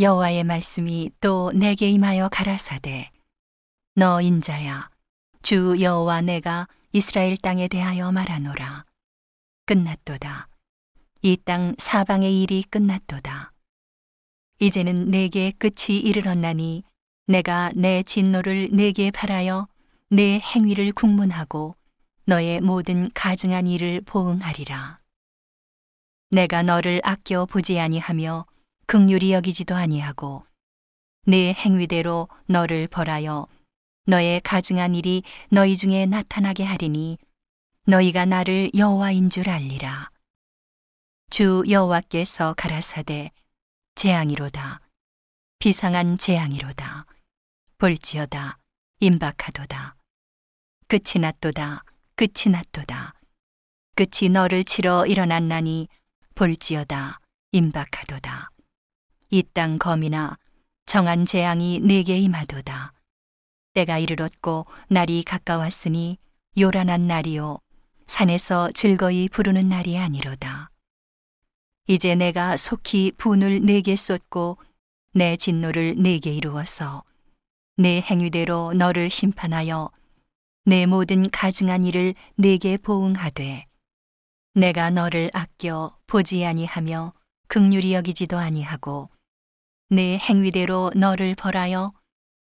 여호와의 말씀이 또 내게 임하여 가라사대 너 인자야 주 여호와 내가 이스라엘 땅에 대하여 말하노라. 끝났도다. 이 땅 사방의 일이 끝났도다. 이제는 내게 끝이 이르렀나니 내가 내 진노를 내게 바라여 내 행위를 국문하고 너의 모든 가증한 일을 보응하리라. 내가 너를 아껴 보지 아니하며 극률이 여기지도 아니하고 내 행위대로 너를 벌하여 너의 가증한 일이 너희 중에 나타나게 하리니 너희가 나를 여호와인 줄 알리라. 주 여호와께서 가라사대 재앙이로다. 비상한 재앙이로다. 볼지어다. 임박하도다. 끝이 났도다. 끝이 났도다. 끝이 너를 치러 일어났나니 볼지어다. 임박하도다. 이 땅 검이나 정한 재앙이 내게 임하도다. 때가 이르렀고 날이 가까웠으니 요란한 날이요 산에서 즐거이 부르는 날이 아니로다. 이제 내가 속히 분을 내게 쏟고 내 진노를 내게 이루어서 내 행위대로 너를 심판하여 내 모든 가증한 일을 내게 보응하되 내가 너를 아껴 보지 아니하며 극률이 여기지도 아니하고 내 행위대로 너를 벌하여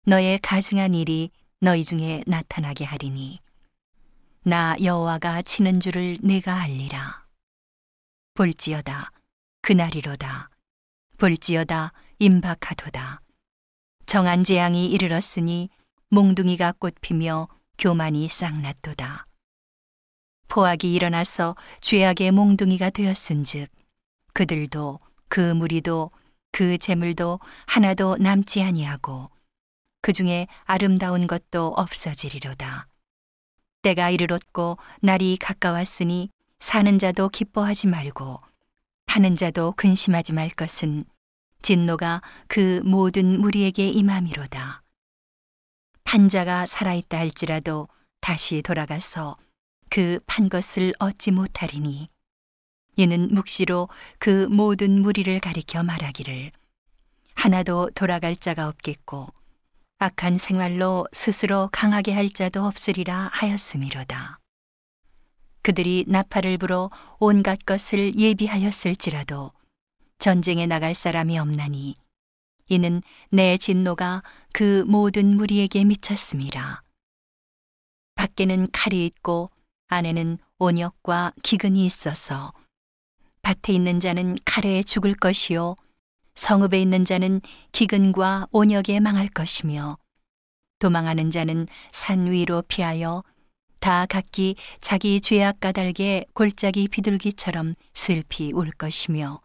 너의 가증한 일이 너희 중에 나타나게 하리니 나 여호와가 치는 줄을 내가 알리라. 볼지어다 그날이로다. 볼지어다 임박하도다. 정한 재앙이 이르렀으니 몽둥이가 꽃피며 교만이 싹났도다. 포악이 일어나서 죄악의 몽둥이가 되었은즉 그들도 그 무리도 그 재물도 하나도 남지 아니하고 그 중에 아름다운 것도 없어지리로다. 때가 이르렀고 날이 가까웠으니 사는 자도 기뻐하지 말고 타는 자도 근심하지 말 것은 진노가 그 모든 무리에게 임함이로다. 탄 자가 살아있다 할지라도 다시 돌아가서 그 판 것을 얻지 못하리니 이는 묵시로 그 모든 무리를 가리켜 말하기를 하나도 돌아갈 자가 없겠고 악한 생활로 스스로 강하게 할 자도 없으리라 하였음이로다. 그들이 나팔을 불어 온갖 것을 예비하였을지라도 전쟁에 나갈 사람이 없나니 이는 내 진노가 그 모든 무리에게 미쳤음이라. 밖에는 칼이 있고 안에는 온역과 기근이 있어서 밭에 있는 자는 칼에 죽을 것이요 성읍에 있는 자는 기근과 온역에 망할 것이며 도망하는 자는 산 위로 피하여 다 각기 자기 죄악 까닭에 골짜기 비둘기처럼 슬피 울 것이며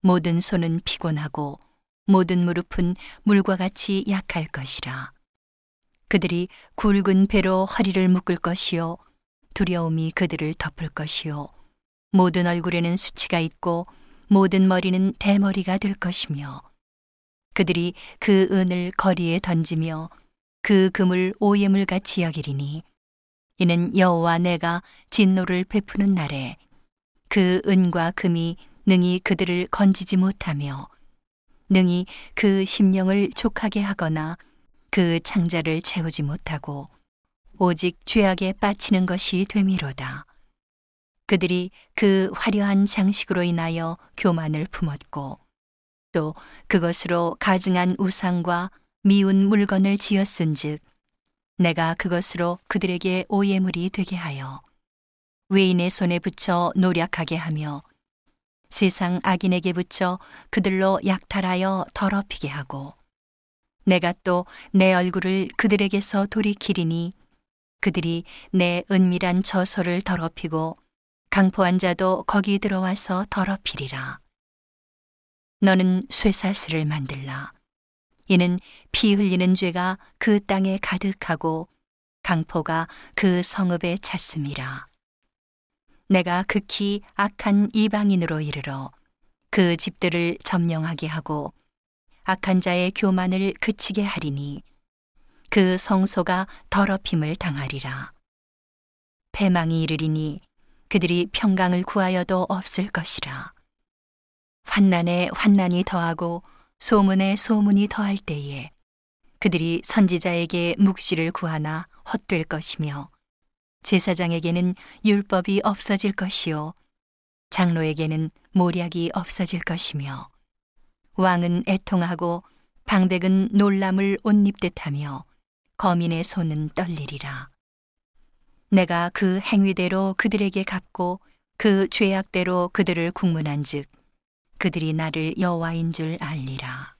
모든 손은 피곤하고 모든 무릎은 물과 같이 약할 것이라. 그들이 굵은 배로 허리를 묶을 것이요 두려움이 그들을 덮을 것이요 모든 얼굴에는 수치가 있고 모든 머리는 대머리가 될 것이며 그들이 그 은을 거리에 던지며 그 금을 오예물 같이 여기리니 이는 여호와 내가 진노를 베푸는 날에 그 은과 금이 능히 그들을 건지지 못하며 능히 그 심령을 족하게 하거나 그 창자를 채우지 못하고 오직 죄악에 빠치는 것이 되미로다. 그들이 그 화려한 장식으로 인하여 교만을 품었고 또 그것으로 가증한 우상과 미운 물건을 지었은즉 내가 그것으로 그들에게 오예물이 되게 하여 외인의 손에 붙여 노력하게 하며 세상 악인에게 붙여 그들로 약탈하여 더럽히게 하고 내가 또 내 얼굴을 그들에게서 돌이키리니 그들이 내 은밀한 저소를 더럽히고 강포한 자도 거기 들어와서 더럽히리라. 너는 쇠사슬을 만들라. 이는 피 흘리는 죄가 그 땅에 가득하고 강포가 그 성읍에 찼음이라. 내가 극히 악한 이방인으로 이르러 그 집들을 점령하게 하고 악한 자의 교만을 그치게 하리니 그 성소가 더럽힘을 당하리라. 패망이 이르리니 그들이 평강을 구하여도 없을 것이라. 환난에 환난이 더하고 소문에 소문이 더할 때에 그들이 선지자에게 묵시를 구하나 헛될 것이며 제사장에게는 율법이 없어질 것이요 장로에게는 모략이 없어질 것이며 왕은 애통하고 방백은 놀람을 옷 입듯하며 거민의 손은 떨리리라 내가 그 행위대로 그들에게 갚고 그 죄악대로 그들을 국문한즉 그들이 나를 여호와인 줄 알리라